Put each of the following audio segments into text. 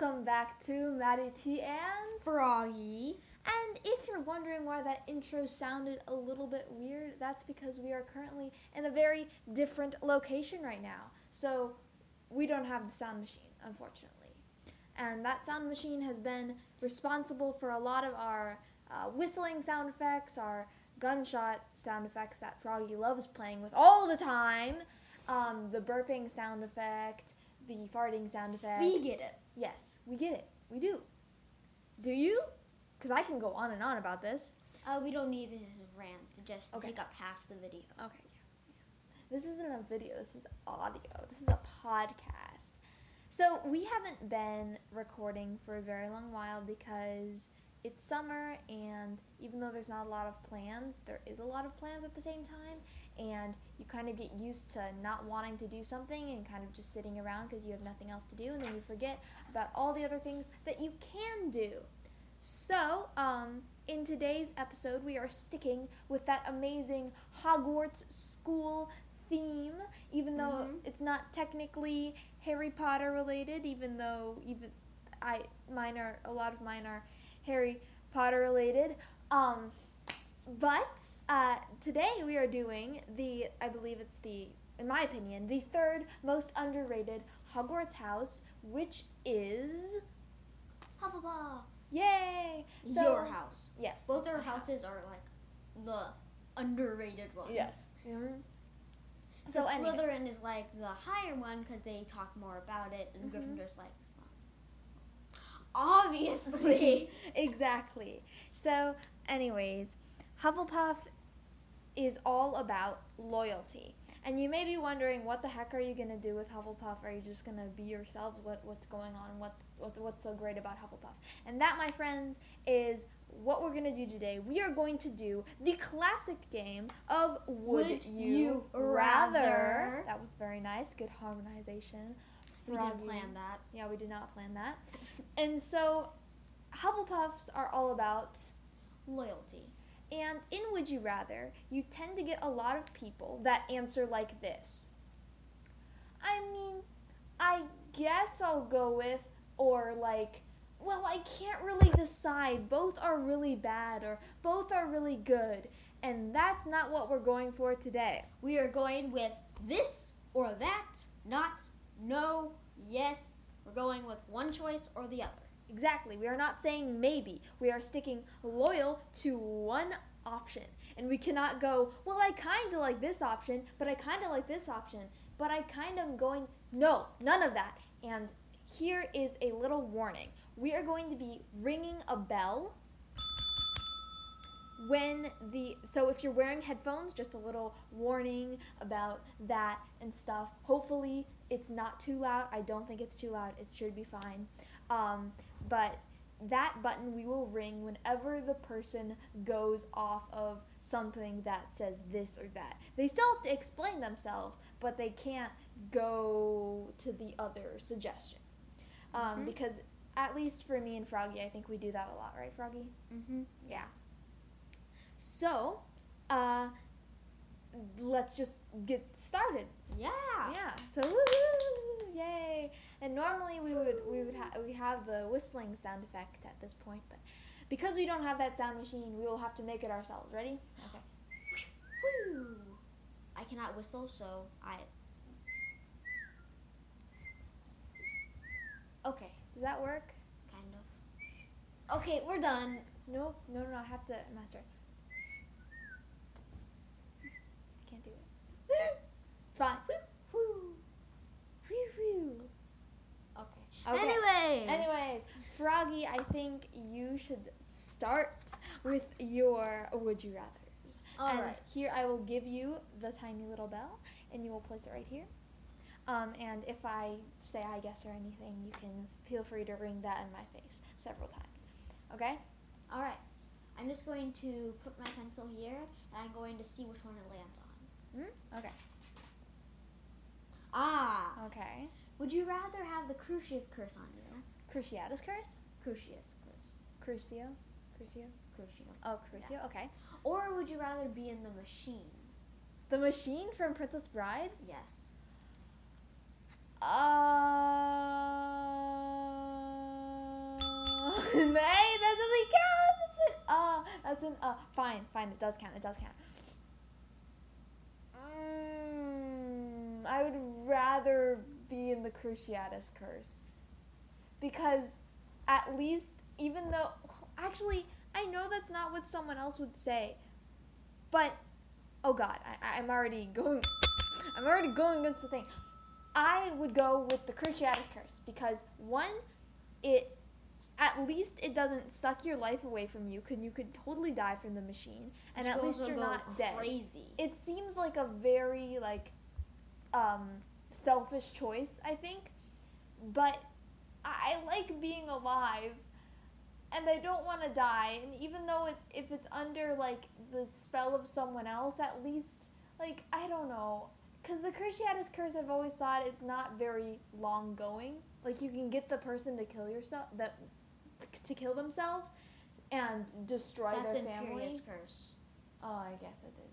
Welcome back to Maddie T and Froggy. and if you're wondering why that intro sounded a little bit weird, that's because we are currently in a very different location right now. So we don't have the sound machine, unfortunately. And that sound machine has been responsible for a lot of our uh, whistling sound effects, our gunshot sound effects that Froggy loves playing with all the time, um, the burping sound effect, the farting sound effect. We get it. Yes, we get it. We do. Do you? Because I can go on and on about this. Uh, we don't need his rant to just Okay. take up half the video. Okay, yeah. This isn't a video, this is audio. This is a podcast. So, we haven't been recording for a very long while because it's summer, and even though there's not a lot of plans, there is a lot of plans at the same time, and you kind of get used to not wanting to do something and kind of just sitting around because you have nothing else to do, and then you forget about all the other things that you can do. So, um, in today's episode, we are sticking with that amazing Hogwarts school theme, even though Mhm. it's not technically Harry Potter related, even though even I mine are a lot of mine are Harry Potter related. Um, but uh, today we are doing the I believe it's the in my opinion the third most underrated Hogwarts house, which is Hufflepuff. yay So- Your house. Yes. Both our houses are like the underrated ones. Yes. Mhm. So So anyway. Slytherin is like the higher one because they talk more about it, and Mhm. Gryffindor's like, obviously. exactly. So, anyways, Hufflepuff is all about loyalty. And you may be wondering, what the heck are you gonna do with Hufflepuff? Are you just gonna be yourselves? What what's going on? What's what, what's so great about Hufflepuff? And that, my friends, is what we're gonna do today. We are going to do the classic game of Would, Would You, You rather? Rather? That was very nice. Good harmonization. We didn't plan that. Yeah, we did not plan that. And so, Hufflepuffs are all about, Loyalty. and in Would You Rather, you tend to get a lot of people that answer like this I mean, I guess I'll go with, or like, well, I can't really decide. Both are really bad, or both are really good. And that's not what we're going for today. We are going with this or that, not no, yes. We're going with one choice or the other. Exactly. We are not saying maybe. We are sticking loyal to one option. And we cannot go, well, I kind of like this option, but I kind of like this option, but I kind of am going, no, none of that. And here is a little warning. We are going to be ringing a bell when the so if you're wearing headphones just a little warning about that and stuff hopefully it's not too loud i don't think it's too loud it should be fine um, but that button we will ring whenever the person goes off of something that says this or that they still have to explain themselves but they can't go to the other suggestion um, Mhm. because at least for me and froggy i think we do that a lot right froggy Mm-hmm. yeah. So, uh, let's just get started. Yeah. Yeah. So, woohoo! Yay! And normally we would we would ha- we have the whistling sound effect at this point, but because we don't have that sound machine, we will have to make it ourselves. Ready? Okay. Woo. I cannot whistle, so I. Okay, Does that work? kind of. Okay, we're done. No, no, no. I have to master it. I can't do it. It's fine. Woo. Whew, whew. Okay. Okay. Anyway. Anyways, Froggy, I think you should start with your would you rather's. All and right. here I will give you the tiny little bell, and you will place it right here. Um, and if I say I guess or anything, you can feel free to ring that in my face several times. Okay? All right. I'm just going to put my pencil here, and I'm going to see which one it lands on. Hmm? Okay. Ah. Okay. Would you rather have the Crucius curse on you? Cruciatus curse? Crucius curse. Crucio? Crucio? Crucio. Oh, Crucio? Okay. Or would you rather be in the machine? The machine from Princess Bride? Yes. Uh, hey, that doesn't count. That's. Uh, that's an uh. Fine, fine. It does count. It does count. Mm, I would rather be in the Cruciatus curse because at least, even though actually, I know that's not what someone else would say, but oh god, I, I'm already going. I'm already going against the thing. I would go with the Cruciatus curse because one, it at least it doesn't suck your life away from you because you could totally die from the machine and Which at least you're not dead Crazy. it seems like a very like um selfish choice i think. But i like being alive and i don't want to die and even though it, if it's under like the spell of someone else at least like i don't know. Because the cruciatus curse i've always thought it's not very long going. Like you can get the person to kill yourself that to kill themselves and destroy That's their family. Imperius curse. oh i guess that is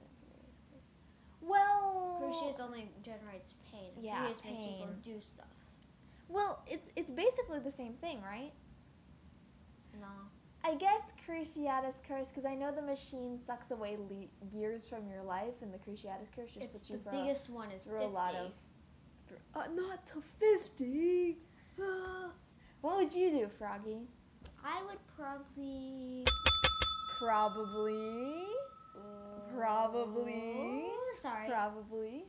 well Crucius only generates pain. Yeah, Imperius makes people pain. do stuff. Well, it's it's basically the same thing, right? No. I guess Cruciatus curse, because I know the machine sucks away le- years from your life, and the Cruciatus curse just It's puts you the for biggest one is through 50. a lot of. Uh, not to fifty. what would you do, Froggy? I would probably Probably. Probably. Sorry. Probably.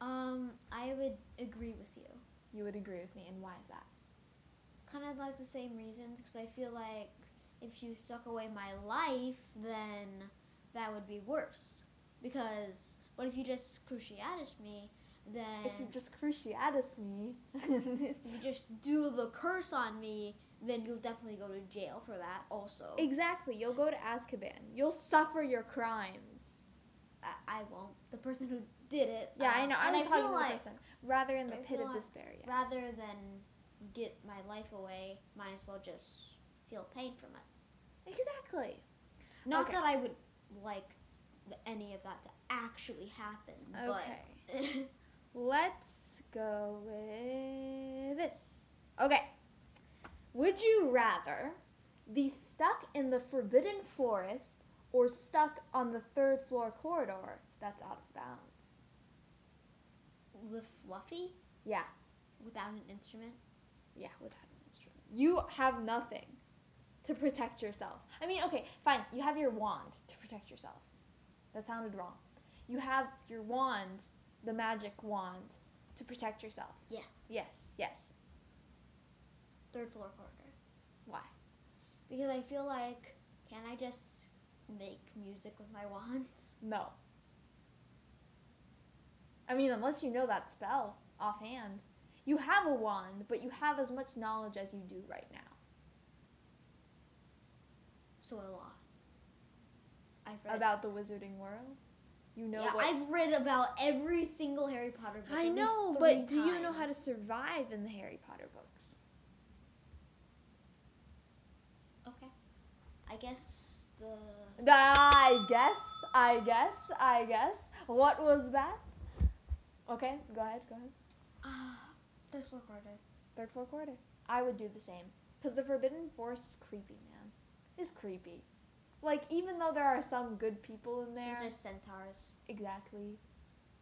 um, I would agree with you. You would agree with me, and why is that? Kind of like the same reasons, because I feel like if you suck away my life, then that would be worse. Because, but if you just cruciatus me, then If you just Cruciatus me. if you just do the curse on me, then you'll definitely go to jail for that. Also, Exactly. You'll go to Azkaban. You'll suffer your crimes. I, I won't. The person who did it. Yeah, uh, I know. I was I talking feel to the like person. Rather in the I pit of like- despair. Yeah. rather than get my life away, might as well just feel pain from it. Exactly. Not Okay. that I would like any of that to actually happen, Okay. Let's go with this. Okay. Would you rather be stuck in the forbidden forest or stuck on the third floor corridor that's out of bounds? the fluffy Yeah. without an instrument. Yeah, without an instrument. You have nothing to protect yourself. I mean, okay, fine. You have your wand to protect yourself. That sounded wrong. You have your wand, the magic wand, to protect yourself. Yes. Yes, yes. Third floor corridor. Why? Because I feel like can I just make music with my wands? No. I mean, unless you know that spell offhand. You have a wand, but you have as much knowledge as you do right now. So a lot. I've read About the wizarding world. You know yeah, I've read about every single Harry Potter book. I know, but do you know how to survive in the Harry Potter books? Okay. I guess the I guess, I guess, I guess. What was that? Okay, go ahead, go ahead. uh, third floor corridor. Third floor quarter. I would do the same. Because the Forbidden Forest is creepy, man. It's creepy. Like, even though there are some good people in there. are just centaurs. Exactly.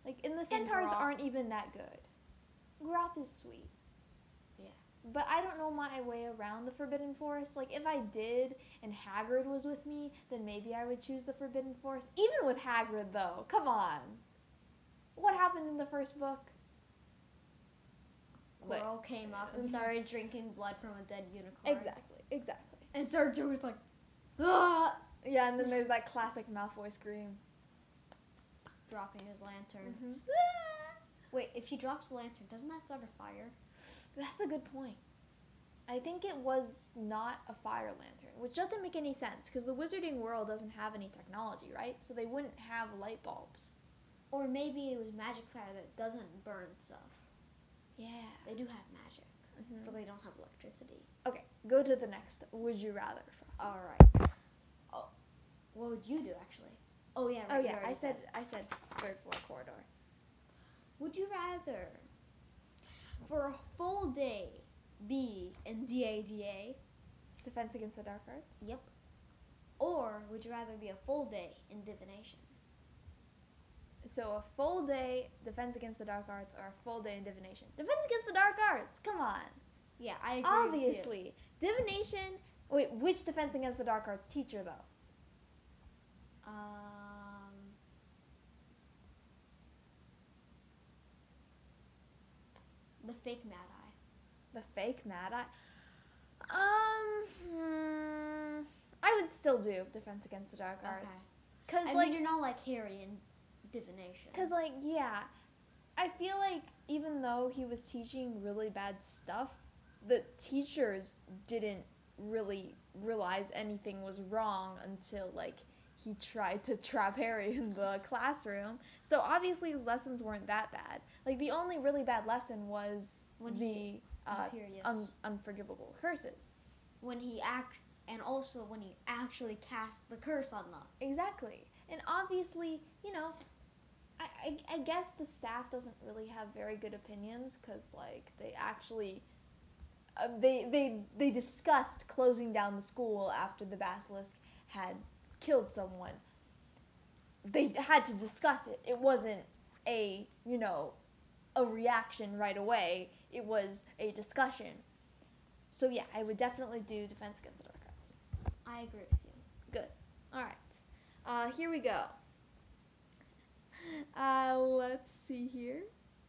Like, and the centaurs Grawp. aren't even that good. Grawp is sweet. But I don't know my way around the Forbidden Forest. Like, if I did and Hagrid was with me, then maybe I would choose the Forbidden Forest. Even with Hagrid, though. Come on. What happened in the first book? Quirrell came up and started drinking blood from a dead unicorn. Exactly, exactly. And started doing like, ah, Yeah, and then there's that classic Malfoy scream. dropping his lantern. Mhm. Wait, if he drops the lantern, doesn't that start a fire? That's a good point. I think it was not a fire lantern, which doesn't make any sense because the wizarding world doesn't have any technology, right? So they wouldn't have light bulbs. Or maybe it was magic fire that doesn't burn stuff. Yeah. They do have magic, Mhm. but they don't have electricity. Okay, go to the next. Would you rather? All right. Oh, what would you do actually? Oh yeah. Oh Right, you yeah, I already said I said third floor corridor. Would you rather, for a full day, be in DADA, Defense Against the Dark Arts. Yep. Or would you rather be a full day in divination? So a full day Defense Against the Dark Arts or a full day in Divination. Defense Against the Dark Arts. Come on. Yeah, I agree. with you. Obviously, divination. Wait, which Defense Against the Dark Arts teacher though? Um, fake Mad Eye. The fake Mad Eye. Um, hmm, I would still do Defense Against the Dark Okay. Arts. Cause I like, mean, you're not like Harry in divination. cause like, yeah, I feel like even though he was teaching really bad stuff, the teachers didn't really realize anything was wrong until like he tried to trap Harry in the classroom. So obviously his lessons weren't that bad. Like the only really bad lesson was When the he- uh, un- unforgivable curses. when he act, and also when he actually casts the curse on them. Exactly. And obviously, you know, I, I, I guess the staff doesn't really have very good opinions because, like, they actually. Uh, they, they they discussed closing down the school after the basilisk had killed someone. They had to discuss it. It wasn't a you know a reaction right away. It was a discussion. So yeah, I would definitely do Defense Against the Dark Arts. I agree with you. Good. All right. Uh, here we go. Uh, let's see here.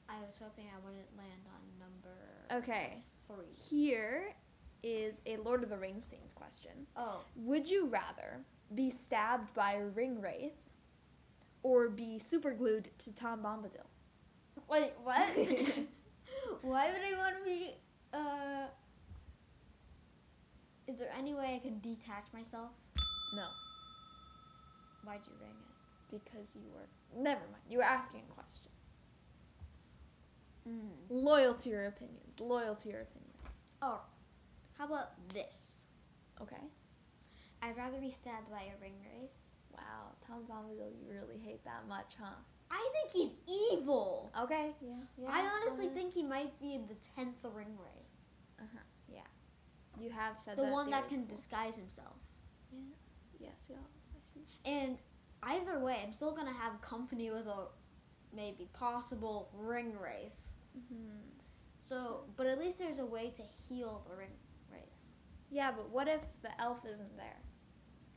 I was hoping I wouldn't land on number Okay. three. Here is a Lord of the Rings themed question. Oh, Would you rather be stabbed by a ring wraith or be superglued to Tom Bombadil? Wait, what? Why would I want to be? Uh, is there any way I can detach myself? No, Why'd you ring it? because you were. Never mind. You were asking a question. Mm. Loyal to your opinions. Loyal to your opinions. Oh, how about this? Okay. I'd rather be stabbed by a ring wraith. Wow, Tom Bombadil, you really hate that much, huh? I think he's evil. Okay. Yeah. yeah I honestly okay. think he might be the tenth ring wraith, Uh-huh. Yeah. You have said the that one that can before. disguise himself. Yes. Yes. Yes. I see. And either way, I'm still gonna have company with a maybe possible ring wraith. hmm So, but at least there's a way to heal the ring wraith. Yeah, but what if the elf isn't there?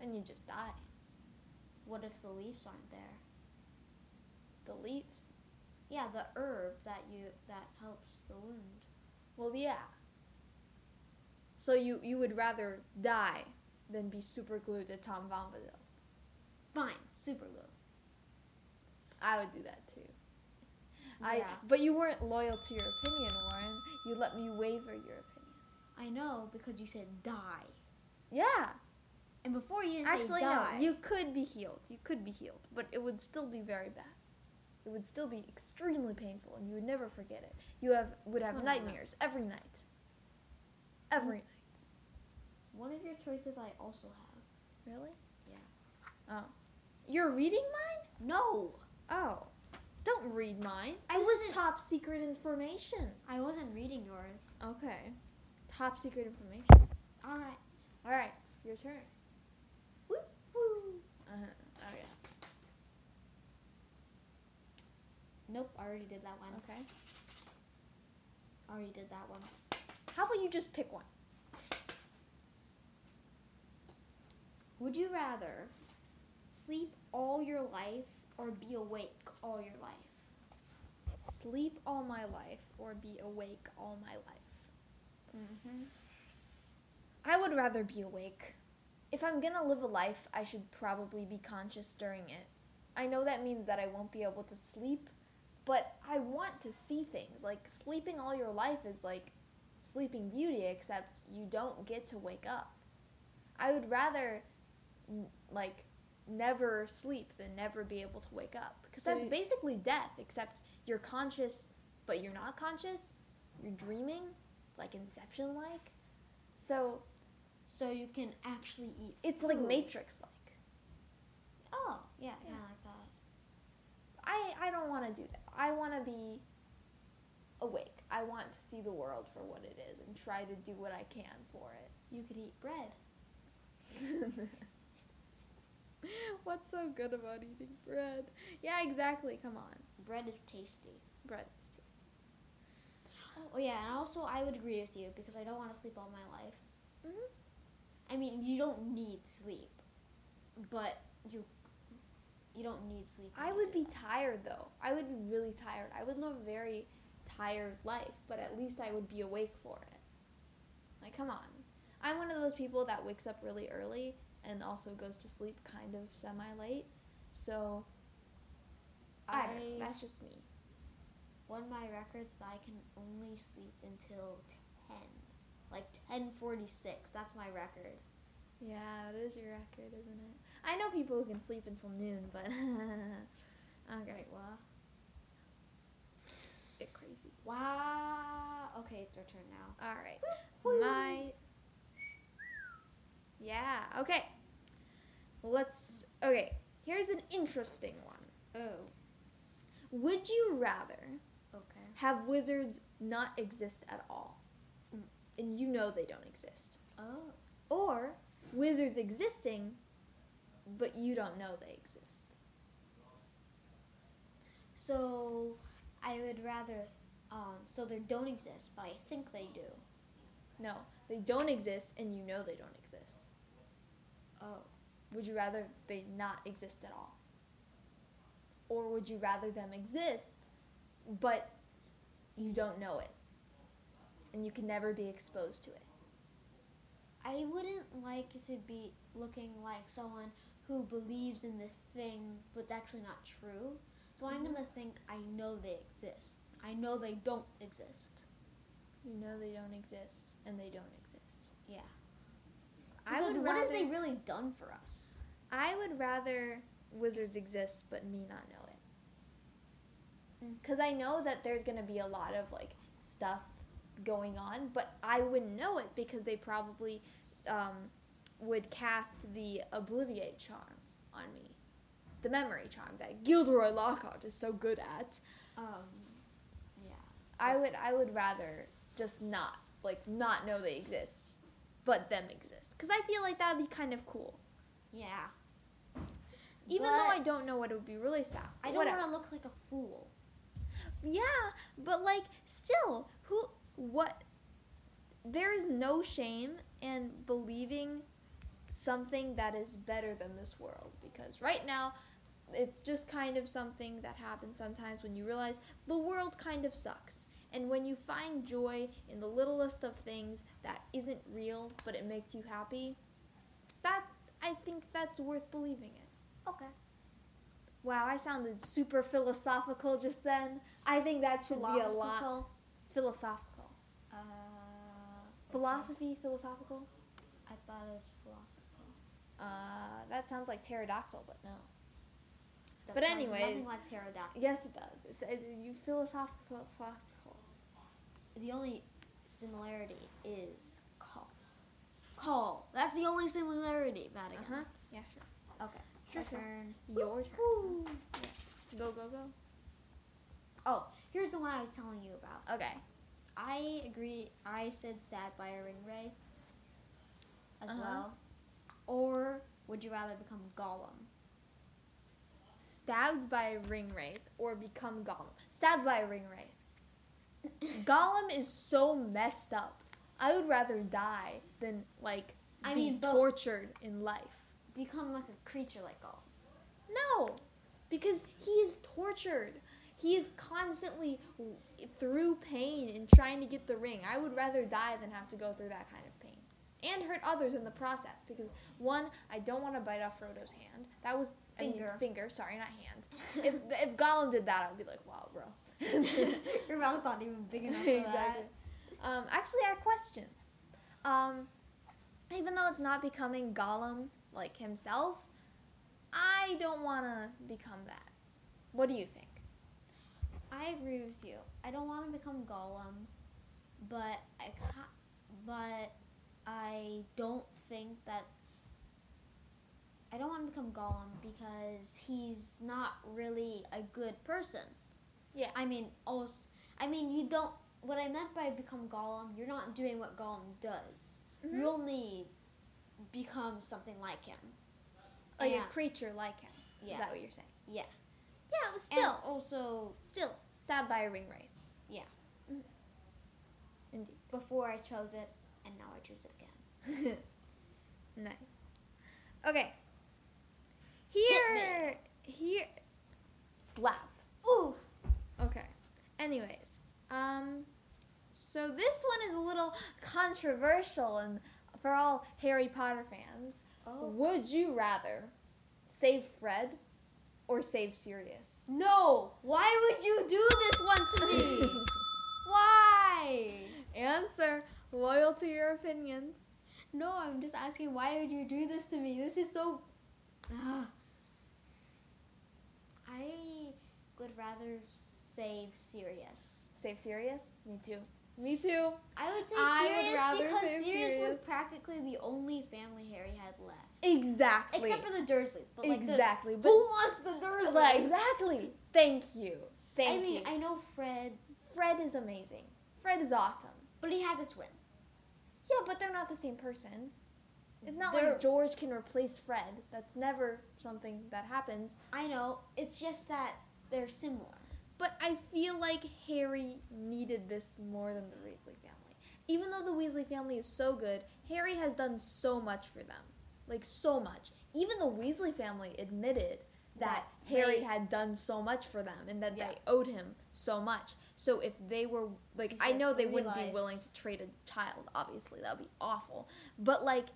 Then you just die. What if the leaves aren't there? The leaves. Yeah, the herb that you that helps the wound. Well, yeah. So you you would rather die than be super glued to Tom Bombadil. Fine, super glue. I would do that too. I Yeah. but you weren't loyal to your opinion, Warren. You let me waver your opinion. I know because you said die, Yeah. and before you didn't Actually, say die. no. You could be healed. You could be healed, but it would still be very bad. It would still be extremely painful, and you would never forget it. You have would have No, no, no. nightmares every night. Every night. One of your choices I also have. Really? Yeah. Oh. You're reading mine? No, Oh. Don't read mine. I This is wasn't- top secret information. I wasn't reading yours. Okay. Top secret information. All right. All right, your turn. Woo woo. Uh-huh. Oh yeah. Nope, I already did that one. Okay. I already did that one. How about you just pick one? Would you rather sleep all your life or be awake all your life? Sleep all my life or be awake all my life. Mm-hmm. I would rather be awake. If I'm gonna live a life, I should probably be conscious during it. I know that means that I won't be able to sleep, but I want to see things. Like, sleeping all your life is like sleeping beauty, except you don't get to wake up. I would rather, like, never sleep than never be able to wake up. Because So that's basically death, except you're conscious, but you're not conscious. You're dreaming. It's like Inception like. So, So you can actually eat. it's like. Matrix like. Oh, yeah, Yeah. kind of like that. I I don't want to do that. I want to be awake. I want to see the world for what it is and try to do what I can for it. You could eat bread. What's so good about eating bread? Yeah, exactly. Come on. Bread is tasty. Bread is tasty. Oh yeah, and also I would agree with you because I don't want to sleep all my life. Mhm. I mean, you don't need sleep, but you you don't need sleep. I would be tired though. I would be really tired. I would live a very tired life, but at least I would be awake for it. Like, come on. I'm one of those people that wakes up really early and also goes to sleep kind of semi late. So, I. I- that's just me. One of my records is I can only sleep until ten, like ten forty six. That's my record. Yeah, it is your record, isn't it? I know people who can sleep until noon, but okay, well, bit crazy. Wow. Okay, it's your turn now. All right, my yeah. Okay, let's. Okay, here's an interesting one. Oh. Would you rather Okay. have wizards not exist at all, Mm. and you know they don't exist, Oh. or wizards existing, but you don't know they exist? So, I would rather. Um. So they don't exist, but I think they do. No, they don't exist, and you know they don't exist. Oh. Would you rather they not exist at all? Or would you rather them exist, but you don't know it? And you can never be exposed to it? I wouldn't like to be looking like someone who believes in this thing but it's actually not true. So I'm Mhm. gonna think I know they exist. I know they don't exist. You know they don't exist, and they don't exist. Yeah. I Because would what has they really done for us? I would rather wizards exist, but me not know it. Mm. Because I know that there's to be a lot of like stuff going on, but I wouldn't know it because they probably um, would cast the Obliviate charm on me. The memory charm that Gilderoy Lockhart is so good at. Um. Yeah. I would I would rather just not like not know they exist, but them exist. Because I feel like that would be kind of cool. Yeah. Even though I don't know what it would be really sad. I don't want to look like a fool. Yeah, but like still, who what there is no shame in believing something that is better than this world because right now it's just kind of something that happens sometimes when you realize the world kind of sucks. And when you find joy in the littlest of things that isn't real but it makes you happy, that I think that's worth believing in. Okay. Wow, I sounded super philosophical just then. I think that should be a lot philosophical. Uh. Philosophy, philosophical. I thought it was. Uh, that sounds like pterodactyl, but no. That But anyways- nothing like pterodactyl. Yes, it does. It's it, you philosophical. The only similarity is call. Call. That's the only similarity, Uh huh. Yeah, sure. Okay. Sure. turn. Your turn. Yes. Go, go, go. Oh, here's the one I was telling you about. Okay. I agree. I said stabbed by a ring wraith as Uh-huh. well. Or would you rather become Gollum? Stabbed by a ring wraith or become Gollum. Stabbed by a ring wraith. Gollum is so messed up. I would rather die than like I be mean, tortured in life. Become like a creature like Gollum. No, because he is tortured. He is constantly through pain and trying to get the ring. I would rather die than have to go through that kind of and hurt others in the process. Because one, I don't want to bite off Frodo's hand. That was I mean, Finger. finger. Sorry, not hand. if if Gollum did that, I'd be like, wow, bro. Your mouth's not even big enough for exactly. Um, actually, I have a question. Um, even though it's not becoming Gollum like himself, I don't want to become that. What do you think? I agree with you. I don't want to become Gollum, but I ca- but I don't think that I don't want to become Gollum because he's not really a good person. Yeah. I mean, also, I mean, you don't what I meant by become Gollum, you're not doing what Gollum does. Mhm. You only become something like him. like Yeah. a creature like him. Yeah. Is that what you're saying? Yeah. Yeah, but Still, still, also still stabbed by a ring wraith. Yeah. Mhm. Indeed. before I chose it, and now I choose it nice. Okay. Here, here, slap. Oof. Okay. Anyways, um, so this one is a little controversial, and for all Harry Potter fans, Oh. would you rather save Fred or save Sirius? No! Why would you do this one to me? why? Answer loyal to your opinions. No, I'm just asking why would you do this to me? This is so. Ah. I would rather save Sirius. Save Sirius? Me too. Me too. I would save I would Sirius rather because save Sirius, was practically the only family Harry had left. Exactly. Except for the Dursleys. But like the- exactly. who wants the Dursleys? Like, exactly. Thank you. Thank you. I mean. I know Fred, Fred is amazing. Fred is awesome. but he has a twin. Yeah, but they're not the same person. It's not They're- like George can replace Fred. That's never something that happens. I know. It's just that they're similar. But I feel like Harry needed this more than the Weasley family. Even though the Weasley family is so good, Harry has done so much for them. Like, so much. Even the Weasley family admitted that Harry had done so much for them and that Yeah. they owed him so much. So if they were, like, I know they wouldn't be willing to trade a child, obviously. That would be awful. But, like,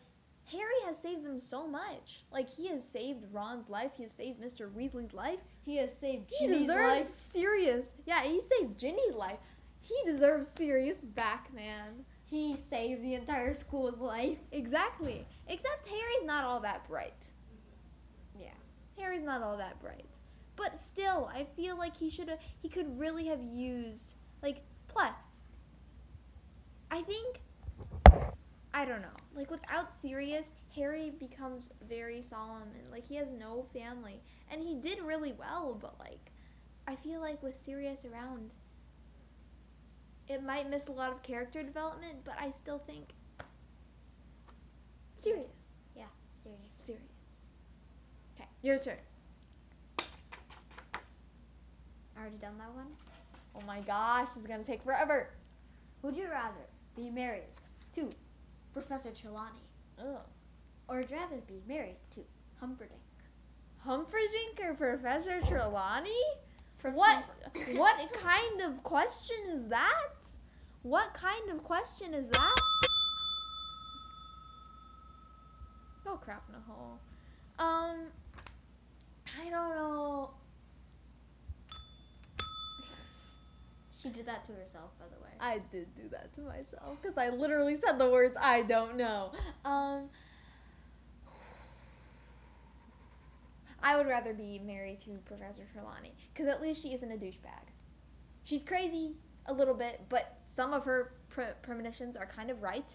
Harry has saved them so much. Like, he has saved Ron's life, he has saved Mr. Weasley's life. He has saved Ginny's life. He deserves life. Sirius. Yeah, he saved Ginny's life. He deserves Sirius back, man. He saved the entire school's life. Exactly. Except Harry's not all that bright. Harry's not all that bright. But still, I feel like he should have he could really have used like plus I think I don't know. Like without Sirius, Harry becomes very solemn and like he has no family. And he did really well, but like I feel like with Sirius around it might miss a lot of character development, but I still think Sirius. Yeah. Serious. Sirius. Okay, your turn. Already done that one. Oh my gosh, this is gonna take forever. Would you rather be married to Professor Trelawney, Ugh. or would you rather be married to Humperdinck? Humperdinck or Professor Trelawney? From What? What kind of question is that? What kind of question is that? Oh crap in a hole. Um, I don't know. She did that to herself, by the way. I did do that to myself because I literally said the words I don't know. Um, I would rather be married to Professor Trelawney because at least she isn't a douchebag. She's crazy a little bit, but some of her pre- premonitions are kind of right,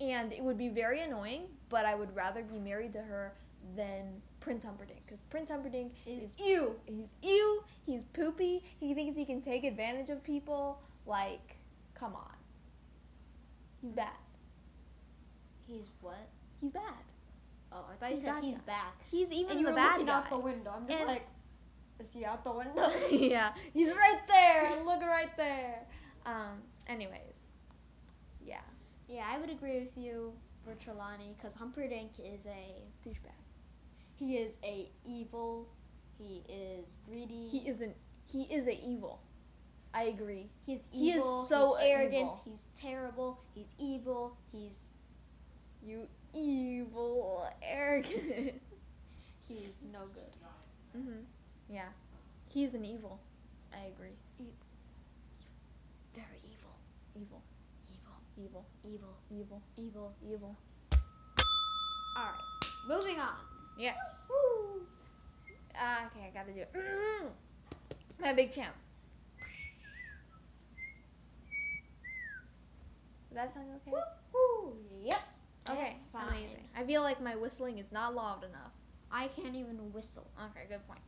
and it would be very annoying. But I would rather be married to her than Prince Humperdinck because Prince Humperdinck Is is ew. He's ew. He's poopy. He thinks he can take advantage of people. Like, come on. He's bad. He's what? He's bad. Oh, I thought He's you said he's guy. back. He's even and you the were bad looking guy. out the window. I'm just And- like, is he out the window? yeah, he's right there. Look right there. Um. Anyways, yeah, yeah, I would agree with you for Trelawney because Humperdinck is a douchebag. He is a evil. He is greedy. He isn't. He is a evil. I agree. He's he is evil. so he's arrogant. evil. He's terrible. He's evil. He's You evil, arrogant. he's no good. mhm. Yeah, he's an evil. I agree. Very evil. Evil. Evil. Evil. Evil. Evil. Evil. Evil. All right. Moving on. Yes. Ah, okay, I gotta do it. Mm. My big chance. Does that sound okay? Woo. Yep. Okay, fine. amazing. I feel like my whistling is not loud enough. I can't even whistle. Okay, good point.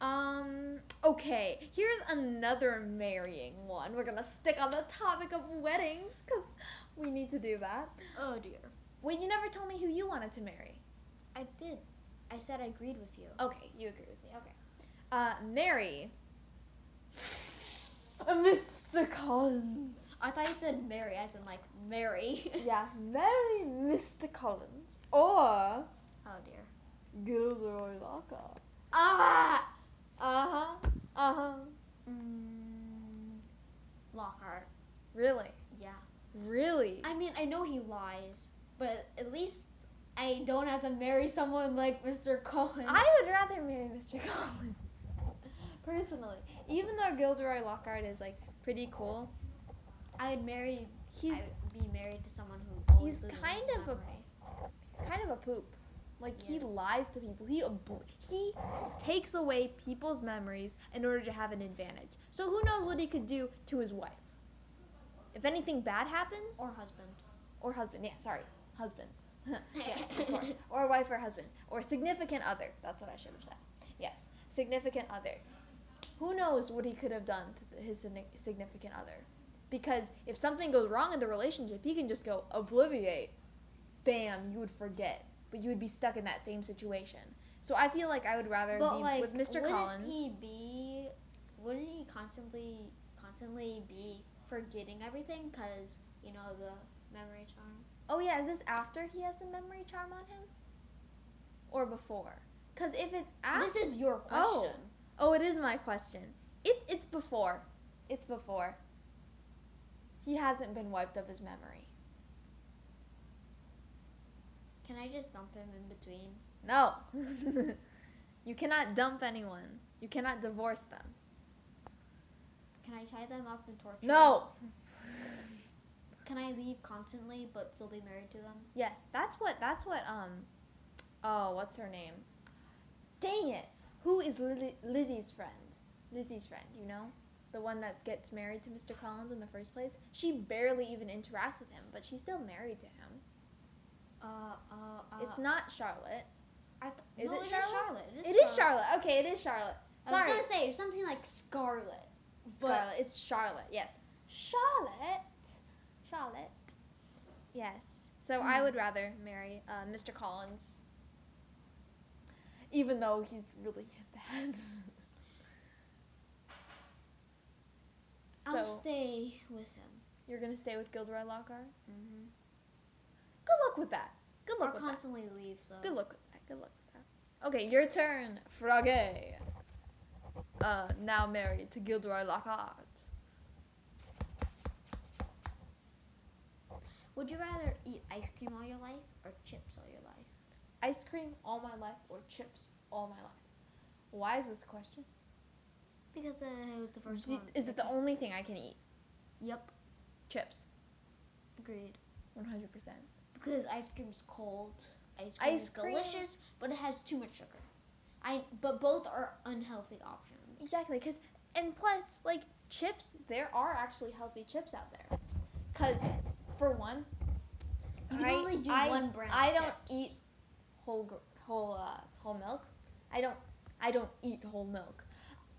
Um, okay, here's another marrying one. We're gonna stick on the topic of weddings because we need to do that. Oh dear. Wait, you never told me who you wanted to marry. I did. I said I agreed with you. Okay, you agree with me. Okay. Uh, marry. Mr. Collins. I thought you said Mary, as in like Mary. yeah, Mary Mr. Collins. Or oh dear. Gilderoy Lockhart. Ah. Uh huh. Uh huh. Mm, Lockhart. Really? Yeah. Really? I mean, I know he lies, but at least I don't have to marry someone like Mr. Collins. I would rather marry Mr. Collins. Personally, even though Gilderoy Lockhart is like pretty cool, I would marry. he's I would be married to someone who always he's kind of a- he's kind of a poop. Like he lies to people. He he takes away people's memories in order to have an advantage. So who knows what he could do to his wife? If anything bad happens, or husband. or husband. Yeah, sorry, husband. Yes, of course. Or wife or husband or significant other. That's what I should have said. Yes, significant other. Who knows what he could have done to his significant other? Because if something goes wrong in the relationship, he can just go obliviate. Bam, you would forget, but you would be stuck in that same situation. So I feel like I would rather But be like, with Mr. wouldn't Collins. he be? Wouldn't he constantly, constantly be forgetting everything? Cause you know the memory charm. Oh yeah, is this after he has the memory charm on him, or before? Because if it's after, This is your Oh. question. Oh, it is my question. It's it's before. It's before. He hasn't been wiped of his memory. Can I just dump him in between? No. you cannot dump anyone. You cannot divorce them. Can I tie them up and torture? Them? No. Can I leave constantly but still be married to them? Yes, that's what that's what um oh, what's her name? Dang it. Who is Lizzie, Lizzie's friend? Lizzie's friend, you know? The one that gets married to Mr. Collins in the first place. She barely even interacts with him, but she's still married to him. Uh, uh, uh. it's not Charlotte. I th- is no, it it Charlotte? is Charlotte. It is Charlotte. Okay, it is Charlotte. Sorry. I was gonna say something like Scarlet. Scarlet. It's Charlotte. Yes. Charlotte. Charlotte. Yes. So I Hmm. would rather marry uh, Mr. Collins, even though he's really bad. I'll so stay with him. you're gonna stay with Gilderoy Lockhart. Mm-hmm. Good luck with that. Good luck with that. constantly leave though. Good luck with that. Good luck with that. Okay, your turn, Froggy. Uh, now married to Gilderoy Lockhart. Would you rather eat ice cream all your life or chips all your life? Ice cream all my life or chips all my life? Why is this a question? Because uh, it was the first Do- one. is it the only thing I can eat? Yep, Chips. agreed. 100%. Because ice cream's cold. Ice cream Ice is cream- delicious, but it has too much sugar. I but both are unhealthy options. Exactly, because, and plus, like, chips, there are actually healthy chips out there. Because, for one, You can I- only do I- one brand. I don't chips. eat whole, whole, uh, whole milk. I don't, I don't eat whole milk.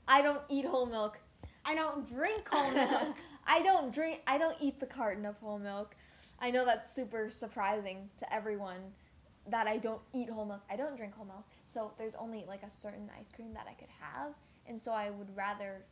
I don't eat whole milk. I don't drink whole milk. I don't drink. I don't eat the carton of whole milk. I know that's super surprising to everyone that I don't eat whole milk. I don't drink whole milk, so there's only like a certain ice cream that I could have, and so I would rather,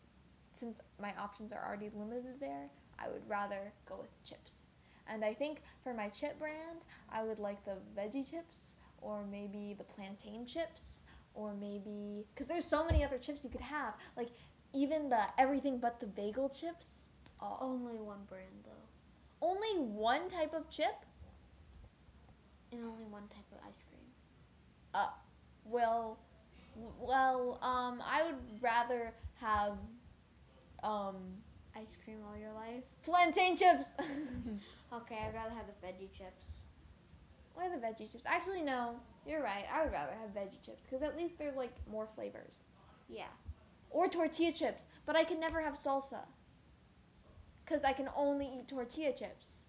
since my options are already limited there, I would rather go with chips. And I think for my chip brand, I would like the veggie chips, or maybe the plantain chips, or maybe because there's so many other chips you could have, like even the everything but the bagel chips. Oh, only one brand though, only one type of chip? and only one type of ice cream. Uh, well, well, um, I would rather have, um, Ice cream all your life. plantain chips. Okay, I'd rather have the veggie chips. Why the veggie chips? Actually, no. You're right. I would rather have veggie chips because at least there's like more flavors. Yeah. Or tortilla chips, but I can never have salsa. Cause I can only eat tortilla chips.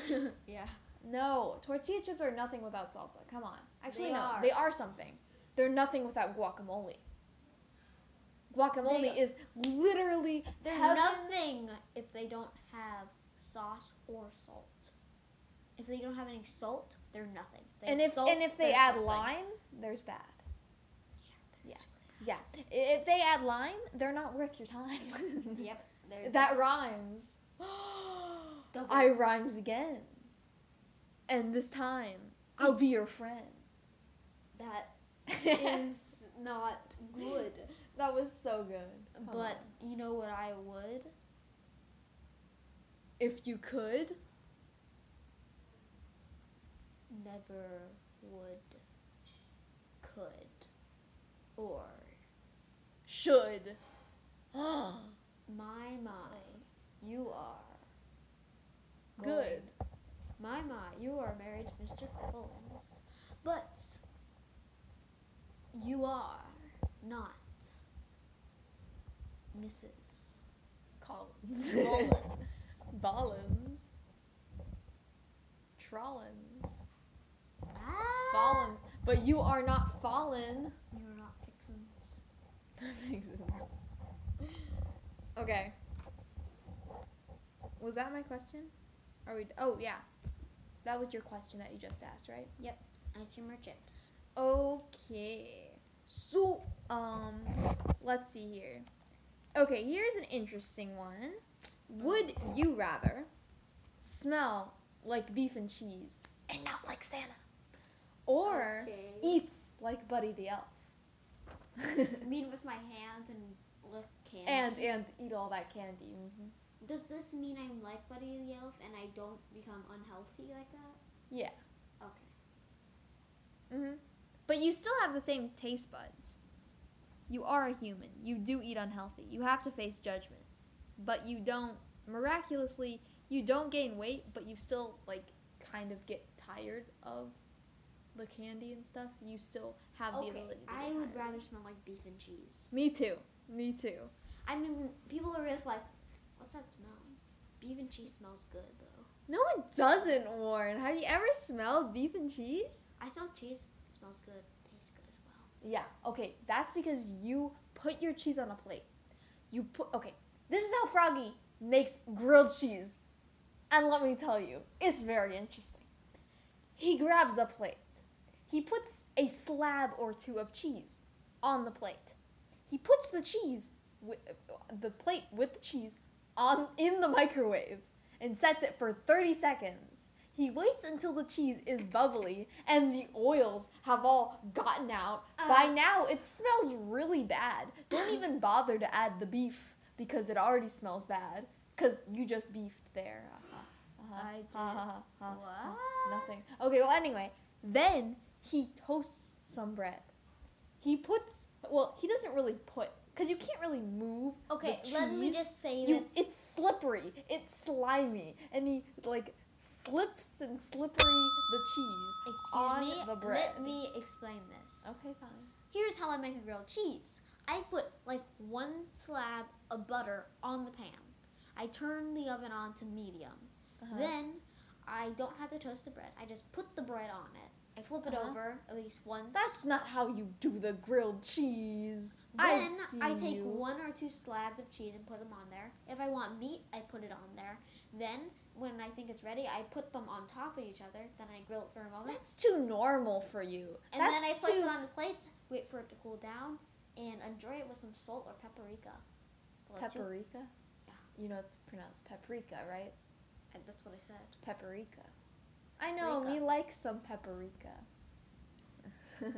yeah. No, tortilla chips are nothing without salsa. Come on. Actually, They no. are. They are something. They're nothing without guacamole. Guacamole They- is literally They're heaven. nothing if they don't have sauce or salt. If they don't have any salt, they're nothing. They And if salt, and if they add something. lime, there's bad. Yeah. Yeah. I- If they add lime, they're not worth your time. Yep. That rhymes. I rhymes again. And this time, I'll be your friend. that is not good. that was so good. Come But on. you know what I would? If you could, Never would, could, or should. my my, you are Good. going- My my, you are married to Mr. Collins, but you are not Mrs. Collins. Collins. Ballins. Trollins. ah. But you are not fallen. You're not fixins. Sense. Okay. Was that my question? Are we? Oh yeah, that was your question that you just asked, right? Yep. Ice cream or chips? Okay. So um, let's see here. Okay, here's an interesting one. Would you rather smell like beef and cheese and not like Santa, or Okay. eats like Buddy the Elf? I mean, with my hands and lick candy. and and eat all that candy. hmm Does this mean I'm like Buddy the Elf and I don't become unhealthy like that? Yeah. Okay. hmm But you still have the same taste buds. You are a human. You do eat unhealthy. You have to face judgment. But you don't miraculously you don't gain weight, but you still like kind of get tired of the candy and stuff. You still have the ability to I would tired. rather smell like beef and cheese. Me too. Me too. I mean, people are just like, what's that smell? Beef and cheese smells good though. No, it doesn't, Warren. Have you ever smelled beef and cheese? I smell cheese. smells good. Tastes good as well. Yeah, okay. That's because you put your cheese on a plate. You put okay. This is how Froggy makes grilled cheese. And let me tell you, it's very interesting. He grabs a plate. He puts a slab or two of cheese on the plate. He puts the cheese the plate with the cheese on in the microwave and sets it for 30 seconds. He waits until the cheese is bubbly and the oils have all gotten out. By Uh. now, it smells really bad. Don't even bother to add the beef because it already smells bad. Because you just beefed there. Uh-huh. Uh-huh. I did. Uh-huh. What? Nothing. Okay, well, anyway, then he toasts some bread. He puts, well, he doesn't really put, because you can't really move. the Okay, let me just say You, this. it's slippery. It's slimy, and he like slips and slippery the cheese Excuse on me. the bread. Let me explain this. Okay, fine. Here's how I make a grilled cheese. I put like one slab of butter on the pan. I turn the oven on to medium. Uh-huh. Then I don't have to toast the bread. I just put the bread on it. I flip it Uh-huh. over at least once. That's not how you do the grilled cheese. then I take you. one or two slabs of cheese and put them on there. If I want meat, I put it on there. Then when I think it's ready, I put them on top of each other. Then I grill it for a moment. That's too normal for you. And That's then I place too... it on the plate, wait for it to cool down, and enjoy it with some salt or paprika. Your- Paprika? You know it's pronounced paprika, right? uh, That's what I said. Paprika. I know, Paprika. me like some paprika.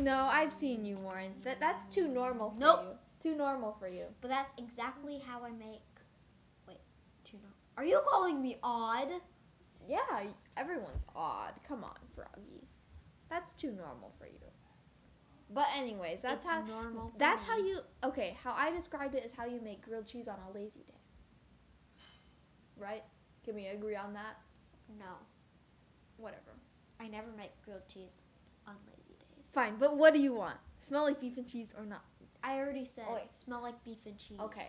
No, I've seen you, Warren. That that's too normal for Nope. you. Too normal for you. But that's exactly how I make. Wait, too no. Are you calling me odd? Yeah, everyone's odd. Come on, Froggy. That's too normal for you. But anyways, that's it's how normal. That's me. how you okay, how I described it is how you make grilled cheese on a lazy day. Right? Can we agree on that? No, Whatever. I never make grilled cheese on lazy days. Fine, but what do you want? Smell like beef and cheese or not? I already said Oh, smell like beef and cheese. Okay.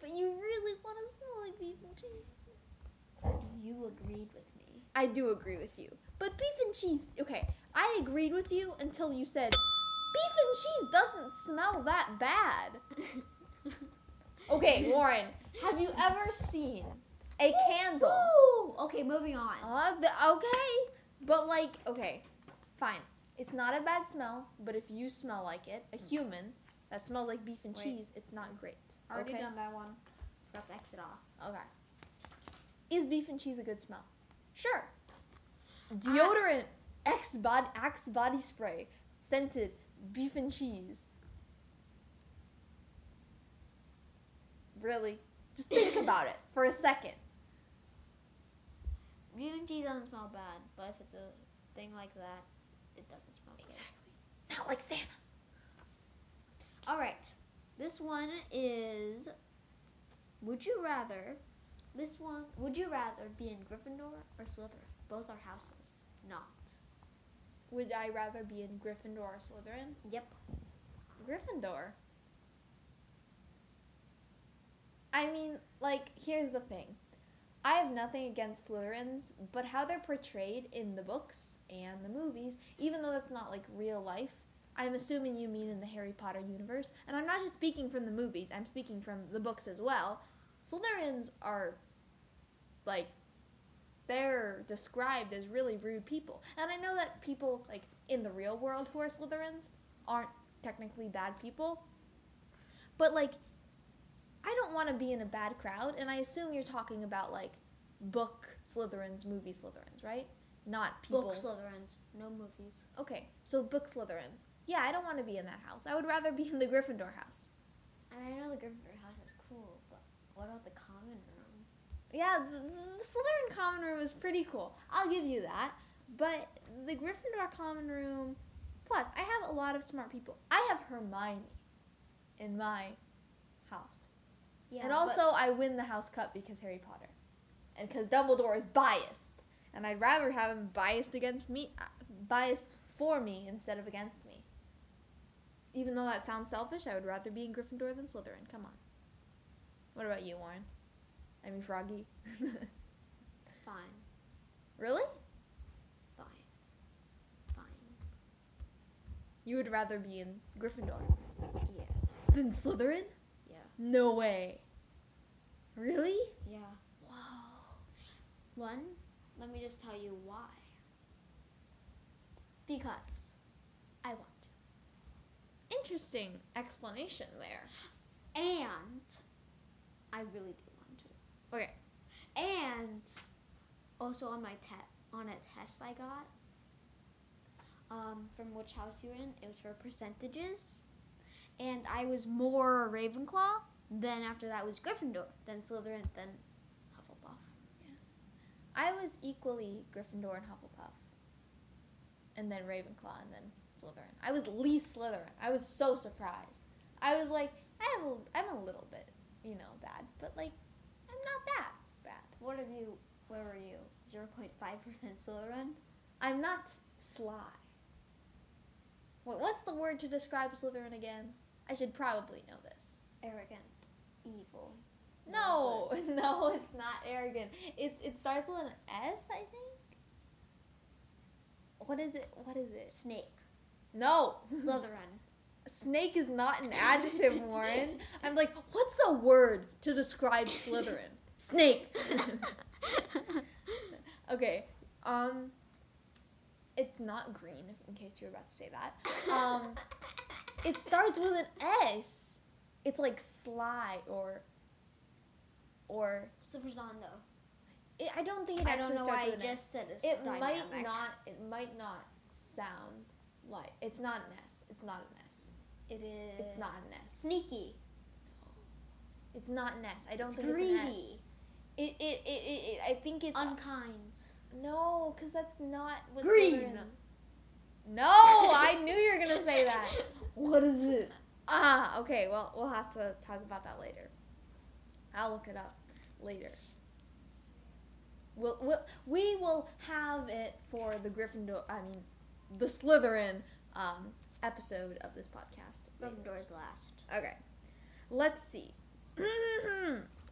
But you really want to smell like beef and cheese. You agreed with me. I do agree with you. But beef and cheese, okay, I agreed with you until you said Beef and cheese doesn't smell that bad. Okay, Warren, have you ever seen a candle? Woo! Okay, moving on. Uh, the, okay, but like, okay, fine. It's not a bad smell, but if you smell like it, a human that smells like beef and Wait. cheese, it's not great. Already okay? done that one. Forgot to exit off. Okay. Is beef and cheese a good smell? Sure. Deodorant, X body, Axe body spray, scented beef and cheese. Really? Just think about it for a second. Beef and cheese doesn't smell bad, but if it's a thing like that, it doesn't smell good. Exactly. Not like Santa. All right. This one is Would you rather this one would you rather be in Gryffindor or Slytherin? Both are houses. Not. Would I rather be in Gryffindor or Slytherin? Yep. Gryffindor. I mean, like, here's the thing. I have nothing against Slytherins, but how they're portrayed in the books and the movies, even though that's not like real life, I'm assuming you mean in the Harry Potter universe, and I'm not just speaking from the movies, I'm speaking from the books as well. Slytherins are like they're described as really rude people. And I know that people like in the real world who are Slytherins aren't technically bad people. But like I don't want to be in a bad crowd and I assume you're talking about like book Slytherins, movie Slytherins, right? Not people. Book Slytherins, no movies. okay, so book Slytherins. Yeah, I don't want to be in that house. I would rather be in the Gryffindor house. I mean, I know the Gryffindor house is cool, but what about the common room? Yeah, the, the Slytherin common room is pretty cool. I'll give you that. But the Gryffindor common room, plus, I have a lot of smart people. I have Hermione in my house. Yeah, and also, I win the House Cup because Harry Potter. And because Dumbledore is biased. And I'd rather have him biased against me, uh, biased for me instead of against me. Even though that sounds selfish, I would rather be in Gryffindor than Slytherin. Come on. What about you, Warren? I mean, Froggy. fine, really? fine, fine. You would rather be in Gryffindor Yeah, than Slytherin? yeah, No way. Really? yeah. Wow. One, let me just tell you why. Because I want to. Interesting explanation there. And I really do. Okay. And also on my te- on a test I got um, from which house you're in, it was for percentages. And I was more Ravenclaw. Then after that was Gryffindor. Then Slytherin. Then Hufflepuff. Yeah. I was equally Gryffindor and Hufflepuff. And then Ravenclaw and then Slytherin. I was least Slytherin. I was so surprised. I was like, I have a, I'm a little bit, you know, bad, but like, not that bad. What are you? Where were you? Zero point five percent Slytherin. I'm not sly. Wait, what's the word to describe Slytherin again? I should probably know this. Arrogant, evil. No, no, it's not arrogant. It it starts with an S, I think. What is it? What is it? Snake. No, Slytherin. snake is not an adjective, Warren. I'm like, what's a word to describe Slytherin? Snake. okay. Um, it's not green. In case you were about to say that. Um, it starts with an S. It's like sly or. Or Slytherin it, I don't think it I don't know why I with an S. just said it's It dynamic. might not. It might not sound like it's not an S. It's not an S. It is. It's not an S. Sneaky. It's not an S. I don't It's think it's an S. It, it, it, it, I think it's Unkind. no, because that's not what Green. No, I knew you were gonna say that. What is it? Ah, okay. Well, we'll have to talk about that later. I'll look it up later. We'll, we'll, we will have it for the Gryffindor. I mean, the Slytherin um, episode of this podcast. Gryffindor's last. Okay, let's see.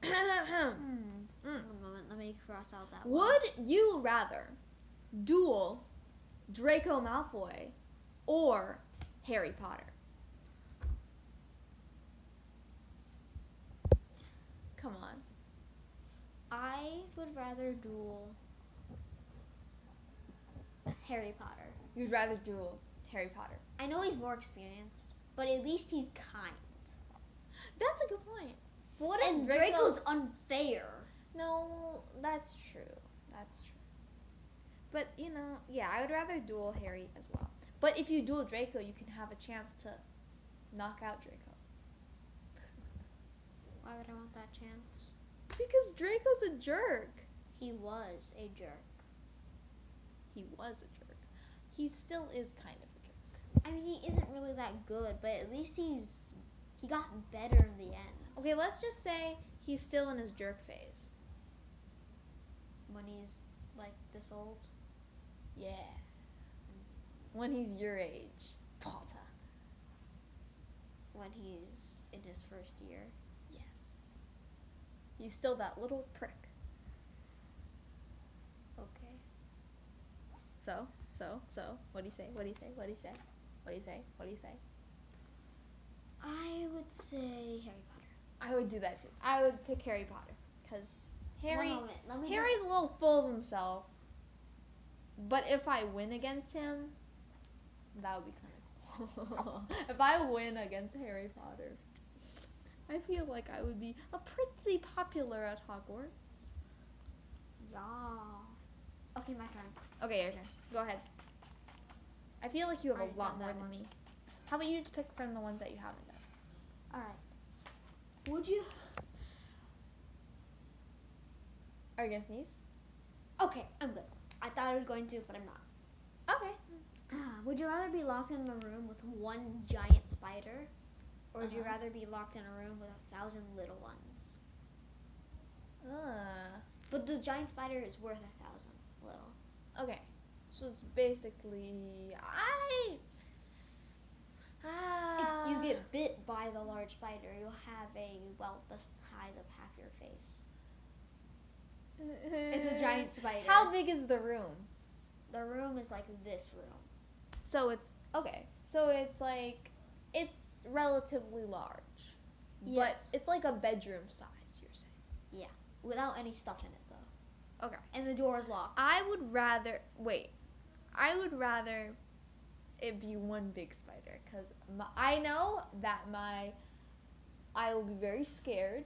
One moment. Let me cross out that one. Would you rather duel Draco Malfoy or Harry Potter? Come on. I would rather duel Harry Potter. You'd rather duel Harry Potter. I know he's more experienced, but at least he's kind. That's a good point. What And Draco- Draco's unfair. No, that's true. That's true. But you know, yeah, I would rather duel Harry as well. But if you duel Draco, you can have a chance to knock out Draco. Why would I want that chance? Because Draco's a jerk. He was a jerk. He was a jerk. He still is kind of a jerk. I mean, he isn't really that good, but at least he's he got better in the end. Okay, let's just say he's still in his jerk phase. When he's like this old. Yeah. When he's your age, Potter. When he's in his first year. Yes. He's still that little prick. Okay. So, so, so, what do you say? What do you say? What do you say? What do you say? What do you say? I would say Harry. I would do that too. I would pick Harry Potter because Harry Let me Harry's just- a little full of himself. But if I win against him, that would be kind of cool. if I win against Harry Potter, I feel like I would be a pretty popular at Hogwarts. Yeah. Okay, my turn. Okay, your turn. Go ahead. I feel like you have Already a lot more that than one. me. How about you just pick from the ones that you haven't done? All right. Would you? Are you gonna sneeze? Okay, I'm good. I thought I was going to, but I'm not. Okay. Ah, Would you rather be locked in the room with one giant spider, or would you Uh-huh. rather be locked in a room with a thousand little ones? Uh, But the giant spider is worth a thousand little. okay. So it's basically I. Ah. You get bit by the large spider, you'll have a well the size of half your face. It's a giant spider. How big is the room? The room is like this room. So it's okay. So it's like it's relatively large, Yes. but it's like a bedroom size. You're saying. Yeah. Without any stuff in it though. Okay. And the door is locked. I would rather wait. I would rather it be one big spider because I know that my I will be very scared,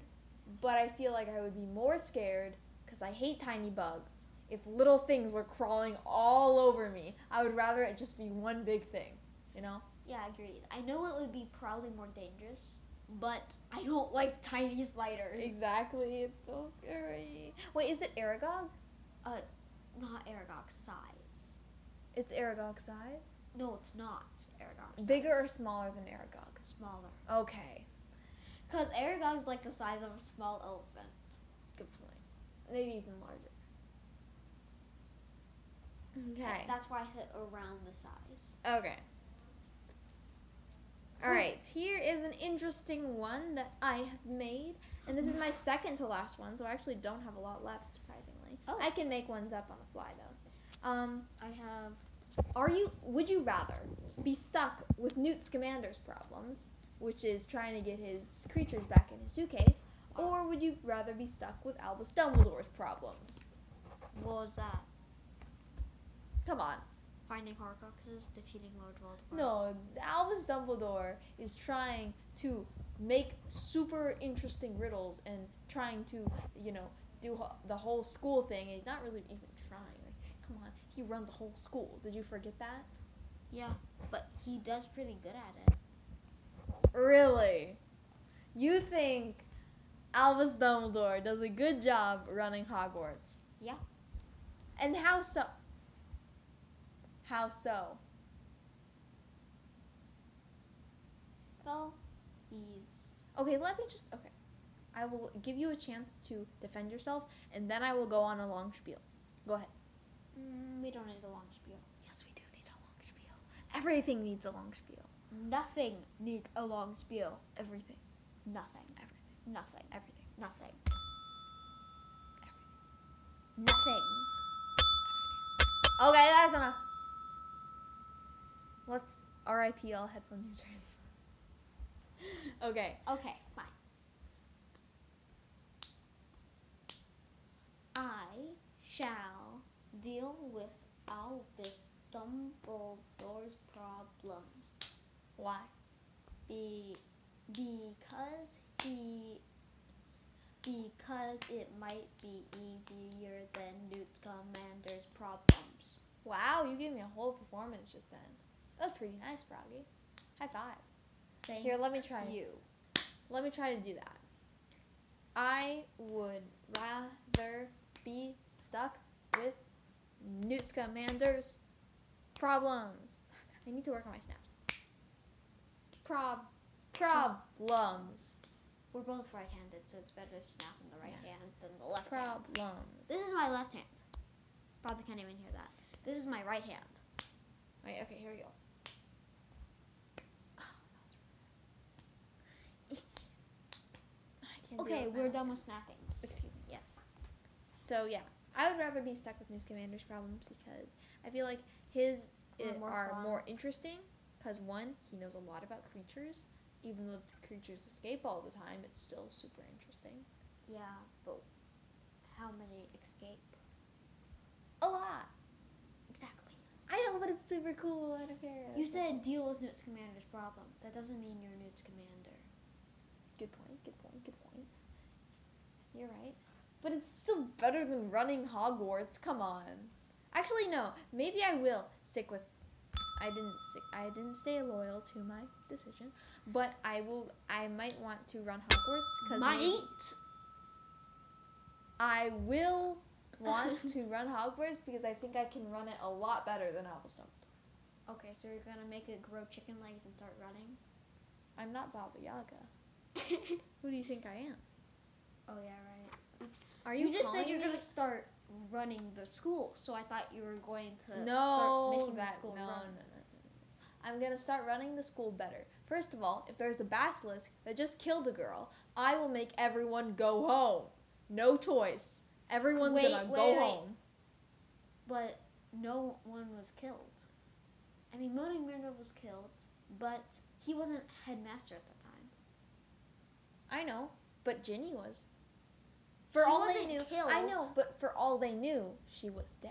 but I feel like I would be more scared because I hate tiny bugs. If little things were crawling all over me, I would rather it just be one big thing. You know? Yeah, agreed. I know it would be probably more dangerous, but I don't like tiny spiders. Exactly. It's so scary. Wait, is it Aragog? Uh, Not Aragog size. It's Aragog size. No, it's not Aragog size. Bigger or smaller than Aragog? smaller? Okay. Because Aragog's like the size of a small elephant. Good point. Maybe even larger. Okay. That's why I said around the size. Okay. All right. Here is an interesting one that I have made, and this is my second to last one, so I actually don't have a lot left. Surprisingly, Oh. I can make ones up on the fly though. Um, I have. Are you? Would you rather be stuck with Newt Scamander's problems, which is trying to get his creatures back in his suitcase, or would you rather be stuck with Albus Dumbledore's problems? What was that? Come on. Finding Horcruxes, defeating Lord Voldemort. No, Albus Dumbledore is trying to make super interesting riddles and trying to, you know, do the whole school thing. And he's not really even trying. Like, come on, he runs a whole school. Did you forget that? Yeah, but he does pretty good at it. Really? You think Albus Dumbledore does a good job running Hogwarts? Yeah. And how so? How so? Well, he's. Okay, let me just. Okay. I will give you a chance to defend yourself, and then I will go on a long spiel. Go ahead. Mm, we don't need a long spiel. Yes, we do need a long spiel. Everything needs a long spiel. Nothing needs a long spiel. Everything. Nothing. Everything. Nothing. Everything. Nothing. Everything. Nothing. Okay, that's enough. Let's R.I.P. all headphone users. okay. Okay, fine. I shall deal with Albus Dumbledore's problems Why? be because he because it might be easier than Newt Scamander's problems. Wow, you gave me a whole performance just then. That was pretty nice, Froggy. High five. Thank Here, let me try. you. Let me try to do that. I would rather be stuck with Newt Scamander's problems. I need to work on my snaps. Prob problems. We're both right-handed, so it's better to snap in the right Yeah. hand than the left hand. Problems. This is my left hand. Probably can't even hear that. This is my right hand. Wait, okay, here we go. I can't do Okay, it with my we're done with snappings. Excuse me. Yes. So yeah, I would rather be stuck with Newt Scamander's problems because I feel like his Are more are more interesting. Because one, he knows a lot about creatures. Even though the creatures escape all the time, it's still super interesting. Yeah, but how many escape? A lot. Exactly. I know, but it's super cool. I don't care. You said deal with Newt's commander's problem. That doesn't mean you're Newt's commander. good point. Good point. Good point. You're right. But it's still better than running Hogwarts. Come on. Actually, no. Maybe I will stick with. I didn't stick. I didn't stay loyal to my decision, but I will. I might want to run Hogwarts because might. I will want to run Hogwarts because I think I can run it a lot better than Alveston. Okay, so you're gonna make it grow chicken legs and start running? I'm not Baba Yaga. Who do you think I am? oh yeah, right. Are You, just said you're me- gonna start running the school, so I thought you were going to no, start making that, the school no, no, no, run. no, no. I'm gonna start running the school better. First of all, if there's a basilisk that just killed a girl, I will make everyone go home. No choice. Everyone's Wait, gonna wait, go wait. home. But no one was killed. I mean, Moaning Myrtle was killed, but he wasn't headmaster at the time. I know, but Ginny was. For She all they knew, killed. I know, but for all they knew, she was dead.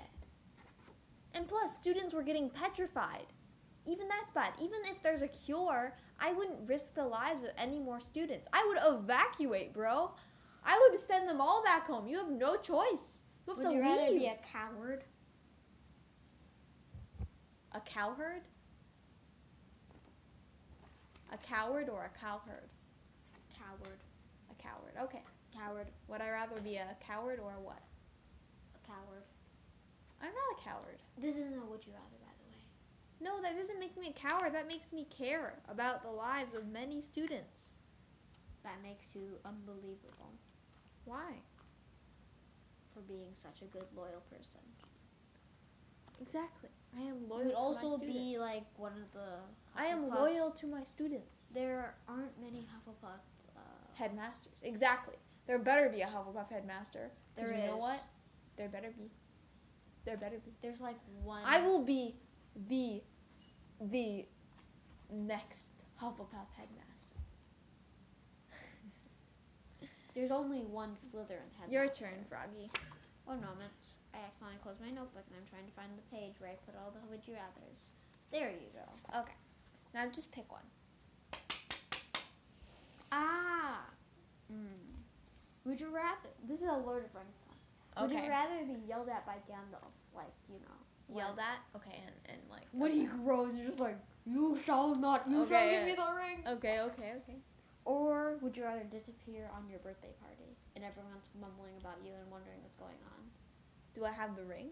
And plus, students were getting petrified. Even that's bad. Even if there's a cure, I wouldn't risk the lives of any more students. I would evacuate, bro. I would send them all back home. You have no choice. You have Would to you rather be a coward? a cowherd? A coward or a cowherd? Coward. A coward. Okay. Coward. Would I rather be a coward or a what? A coward. I'm not a coward. This isn't a would you rather, by the way. No, that doesn't make me a coward. That makes me care about the lives of many students. That makes you unbelievable Why? for being such a good, loyal person. Exactly. I am loyal you would to also my be like one of the. I am loyal to my students. There aren't many Hufflepuff. Uh, Headmasters. Exactly. There better be a Hufflepuff headmaster. There you know what? There better be. There better be. there's like one. I will be the the next Hufflepuff headmaster. There's only one Slytherin headmaster. Your turn, Froggy. One moment. I accidentally closed my notebook and I'm trying to find the page where I put all the would you rather's. There you go. Okay. Now just pick one. Ah. Mm. Would you rather? This is a Lord of Rings one. Would you rather be yelled at by Gandalf, like you know, Yelled at? Okay, and, and like when he grows you're just like, you shall not, you shall Okay, give me the ring. Okay, okay, okay. Or would you rather disappear on your birthday party and everyone's mumbling about you and wondering what's going on? Do I have the ring?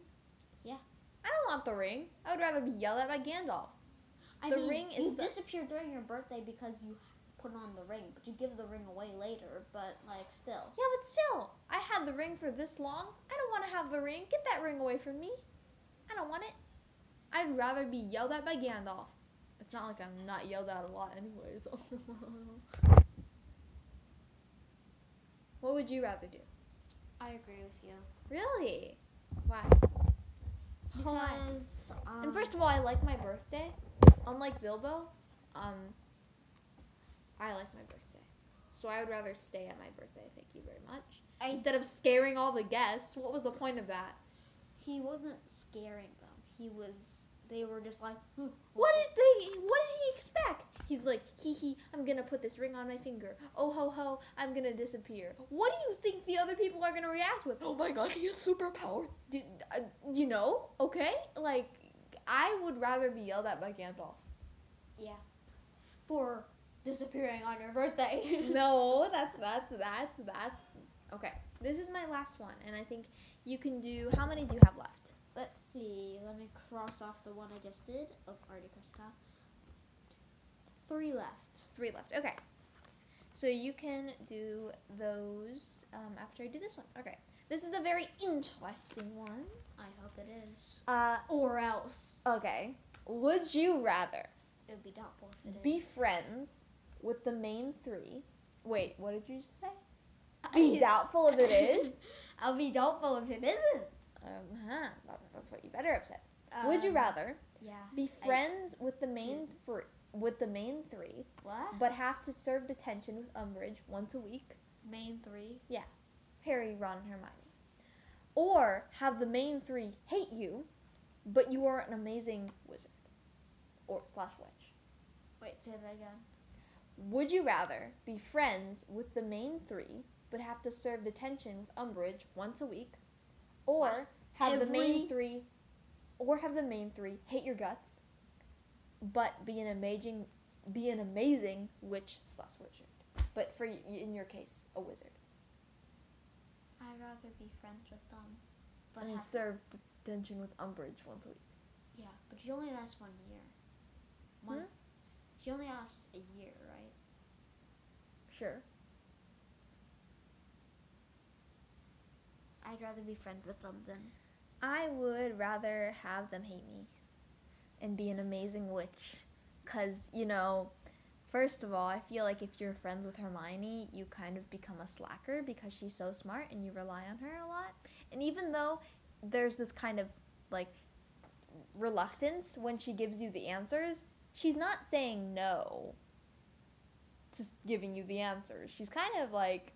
Yeah. I don't want the ring. I would rather be yelled at by Gandalf. I The mean, ring you is the- disappear during your birthday because you put on the ring, but you give the ring away later. But like, still, Yeah, but still, I had the ring for this long. I don't want to have the ring. Get that ring away from me. I don't want it. I'd rather be yelled at by Gandalf. It's not like I'm not yelled at a lot, anyways. what would you rather do? I agree with you. Really? Why? Because um, And first of all, I like my birthday unlike Bilbo, um, I like my birthday. So I would rather stay at my birthday. Thank you very much. I, Instead of scaring all the guests, what was the point of that? he wasn't scaring them. He was. They were just like, "Hmm, What did they? What did he expect? He's like, hee hee, I'm gonna put this ring on my finger. Oh ho ho, I'm gonna disappear. What do you think the other people are gonna react with? Oh my god, he has superpower. Did, uh, you know? Okay, like I would rather be yelled at by Gandalf. Yeah, for disappearing on your birthday. no, that's that's that's that's okay. This is my last one, and I think you can do. How many do you have left? Let's see. Let me cross off the one I just did of Articuska. Three left. Three left. Okay. So you can do those um, after I do this one. Okay. This is a very interesting one. I hope it is. Uh, Or else. okay. Would you rather It would be doubtful if it is. be friends with the main three? Wait, what did you just say? Be I- doubtful if it is? I'll be doubtful if it isn't. Um, huh. that- That's what you better have said. Would you Um, rather Yeah. be I- friends with the main three, with the main three, What? but have to serve detention with Umbridge once a week? Main three. Yeah. Harry, Ron, and Hermione. Or have the main three hate you, but you are an amazing wizard or slash witch. Wait, say that again. Would you rather be friends with the main three, but have to serve detention with Umbridge once a week, or What? have the main three, or have the main three hate your guts, but be an amazing, be an amazing witch slash wizard, but for in your case, a wizard, I'd rather be friends with them. But and serve detention with Umbridge once a week. yeah, but you only last one year. One. Hmm? You only last a year, right? Sure. I'd rather be friends with them. I would rather have them hate me and be an amazing witch. Because, you know, first of all, I feel like if you're friends with Hermione, you kind of become a slacker because she's so smart and you rely on her a lot. And even though there's this kind of like reluctance when she gives you the answers, she's not saying no to s- giving you the answers. She's kind of like,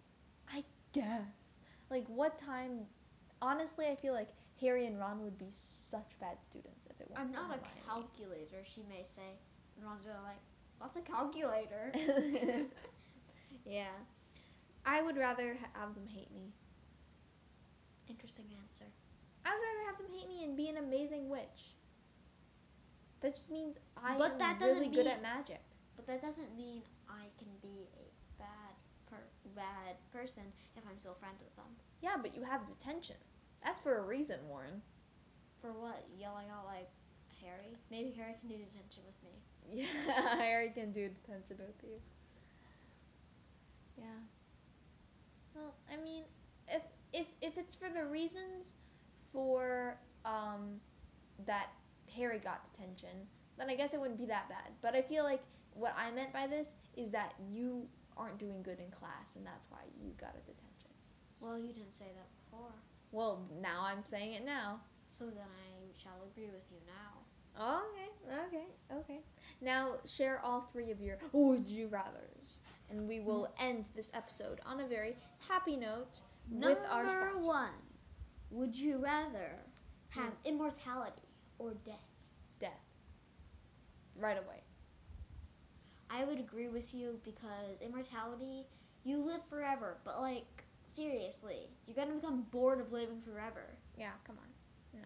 I guess. Like, what time honestly, I feel like Harry and Ron would be such bad students if it weren't I'm not a Hermione. calculator, she may say. And Ron's gonna like, what's a calculator? yeah. I would rather have them hate me. Interesting answer. I would rather have them hate me and be an amazing witch. That just means I But am that doesn't really good at magic. But that doesn't mean I can be a bad per- bad person if I'm still friends with them. Yeah, but you have detention. That's for a reason, Warren. For what? Yelling out like Harry? Maybe Harry can do detention with me. Yeah, Harry can do detention with you. Yeah. Well, I mean, if if if it's for the reasons for um that Harry got detention, then I guess it wouldn't be that bad. But I feel like what I meant by this is that you aren't doing good in class, and that's why you got a detention. Well, you didn't say that before. Well, now I'm saying it now. So then I shall agree with you now. Oh, okay, okay, okay. Now share all three of your would you rather's, and we will hmm. end this episode on a very happy note with our Number sponsor. one. Would you rather have hmm. immortality or death? Death. Right away. I would agree with you because immortality, you live forever, but like seriously, you're gonna become bored of living forever. Yeah, come on. No,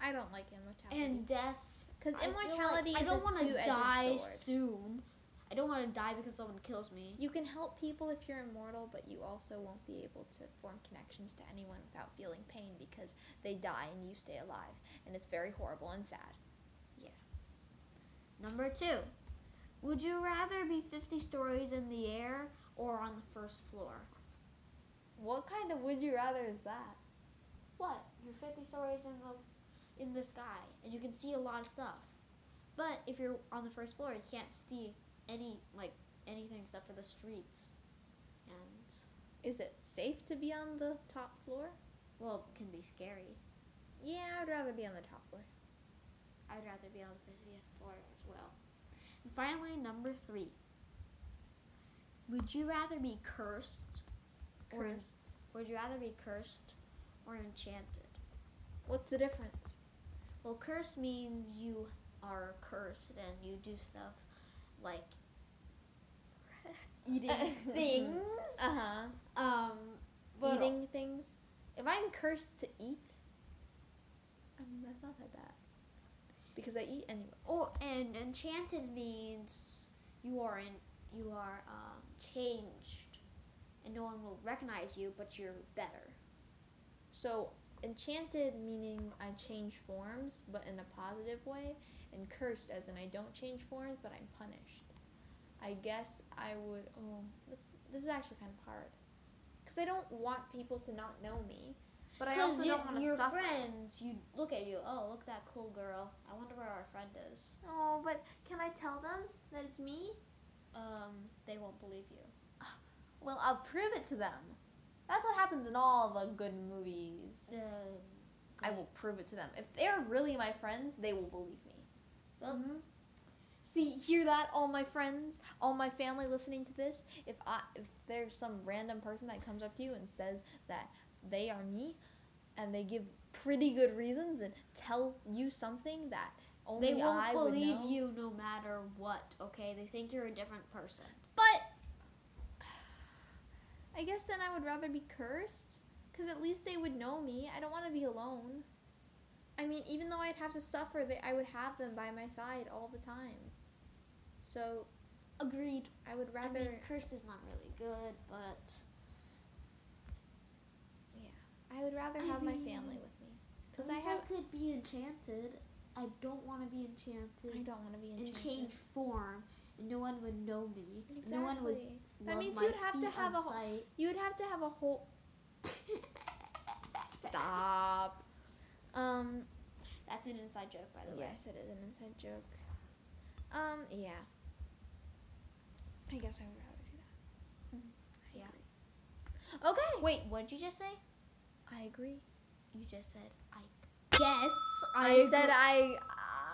I don't like immortality. And death, because I feel like immortality I don't wanna die sword. soon. I don't want to die because someone kills me. You can help people if you're immortal, but you also won't be able to form connections to anyone without feeling pain because they die and you stay alive, and it's very horrible and sad. Yeah. Number two, would you rather be 50 stories in the air or on the first floor? What kind of would you rather is that? What? You're 50 stories in the in the sky and you can see a lot of stuff. But if you're on the first floor, you can't see any like anything except for the streets. And Is it safe to be on the top floor? well, it can be scary. Yeah, I'd rather be on the top floor. I'd rather be on the 50th floor as well. And finally, number three. Would you rather be cursed, or would you rather be cursed or enchanted? What's the difference? Well, cursed means you are cursed and you do stuff like eating things. Uh huh. Um, Eating things. If I'm cursed to eat, I mean that's not that bad. Because I eat anyway. Or and enchanted means you are in you are um, changed, and no one will recognize you, but you're better. So enchanted meaning I change forms, but in a positive way, and cursed as in I don't change forms, but I'm punished. I guess I would. Oh, this is actually kind of hard, because I don't want people to not know me, but I also you, don't want to your suffer. friends, you look at you. Oh, look at that cool girl. I wonder where our friend is. Oh, but can I tell them that it's me? Um, they won't believe you. Well, I'll prove it to them. That's what happens in all the good movies. Um, I will prove it to them. If they're really my friends, they will believe me. Well, Mhm. See, hear that, all my friends, all my family listening to this. If I, if there's some random person that comes up to you and says that they are me, and they give pretty good reasons and tell you something that only They won't I would believe you no matter what. Okay, they think you're a different person. But I guess then I would rather be cursed, because at least they would know me. I don't want to be alone. I mean, even though I'd have to suffer, they, I would have them by my side all the time. So Agreed. I would I rather, mean, cursed is not really good, but I would rather I have my family with me, because I have. could be enchanted. I don't want to be enchanted. I don't want to be and enchanted. change form, and no one would know me. No one would Exactly. That means you'd have to have a whole- You would have to have a whole. Stop. Um. That's an inside joke, by the way. Yes, it is an inside joke. Um, yeah. I guess I would rather do that. I Yeah. Okay. Wait, what did you just say? I agree. You just said I guess. I, said I.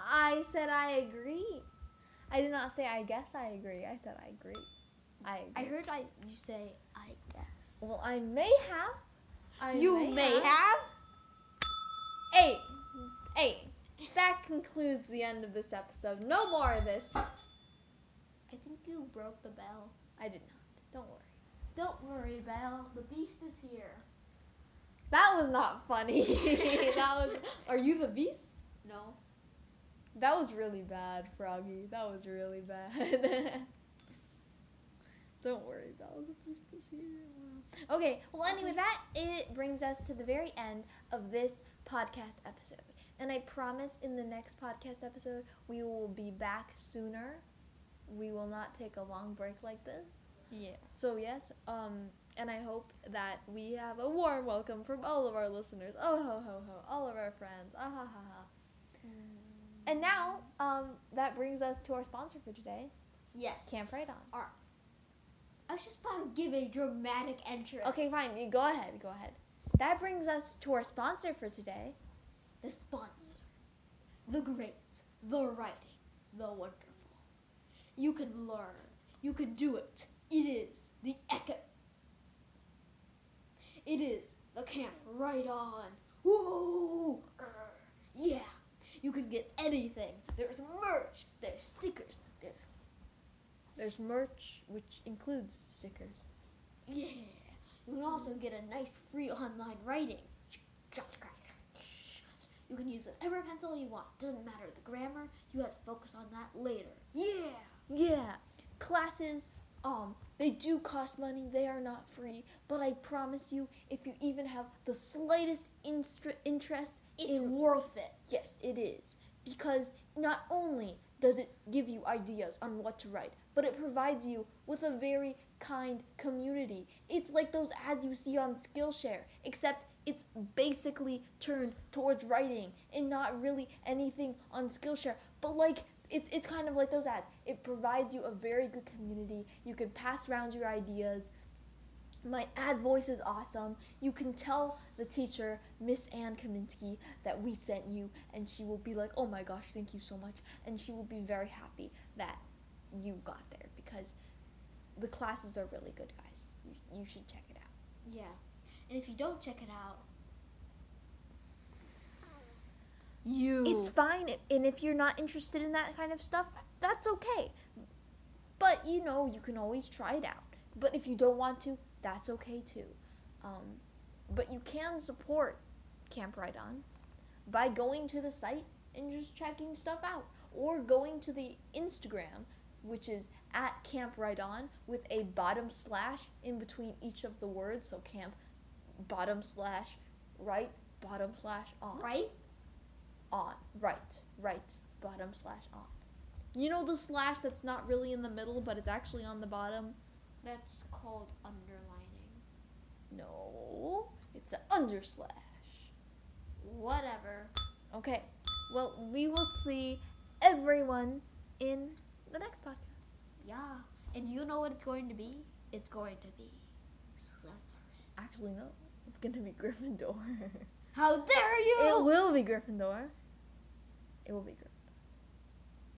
I said I agree. I did not say I guess I agree. I said I agree. I agree. I heard I you say I guess. Well, I may have. I you may have. Hey, hey. That concludes the end of this episode. No more of this. I think you broke the bell. I did not. Don't worry. Don't worry, Belle. The beast is here. That was not funny. that was. Are you the beast? No. That was really bad, Froggy. That was really bad. Don't worry, Belle. The beast is here. Okay. Well, anyway, that it brings us to the very end of this podcast episode. And I promise in the next podcast episode we will be back sooner. We will not take a long break like this. Yeah. So yes, um, and I hope that we have a warm welcome from all of our listeners. Oh ho ho ho, all of our friends. Ah ha ha ha. And now, um, that brings us to our sponsor for today, Yes. Camp Write On. I was just about to give a dramatic entrance. Okay, fine. you Go ahead. Go ahead. That brings us to our sponsor for today. The sponsor. The great. The writing. The wonderful. You can learn. You can do it. It is the Echo. It is the camp Write On. Err, Yeah. You can get anything. There's merch. There's stickers. There's There's merch, which includes stickers. yeah. You can also get a nice free online writing. You can use whatever pencil you want. Doesn't matter the grammar. You have to focus on that later. Yeah. Yeah, classes, um, they do cost money. They are not free. But I promise you, if you even have the slightest instra- interest It's in worth it. Yes, it is. Because not only does it give you ideas on what to write, but it provides you with a very kind community. It's like those ads you see on Skillshare, except it's basically turned towards writing and not really anything on Skillshare. But like it's it's kind of like those ads. It provides you a very good community. You can pass around your ideas My ad voice is awesome. You can tell the teacher, Miss Ann Kaminsky, that we sent you, and she will be like, oh my gosh, thank you so much. And she will be very happy that you got there because the classes are really good, guys. You, you should check it out. Yeah. And if you don't check it out, you. It's fine. And if you're not interested in that kind of stuff, that's okay. But you know, you can always try it out. But if you don't want to, that's okay too. Um, but you can support Camp Write On by going to the site and just checking stuff out, or going to the Instagram, which is at Camp Write On with a bottom slash in between each of the words. So camp bottom slash write bottom slash on right on right right bottom slash on. You know the slash that's not really in the middle, but it's actually on the bottom. That's called underlining. No, it's an under slash. Whatever. Okay, well, we will see everyone in the next podcast. Yeah, and you know what it's going to be? It's going to be Slytherin. Actually, no, it's going to be Gryffindor. How dare you! It will be Gryffindor it will be good.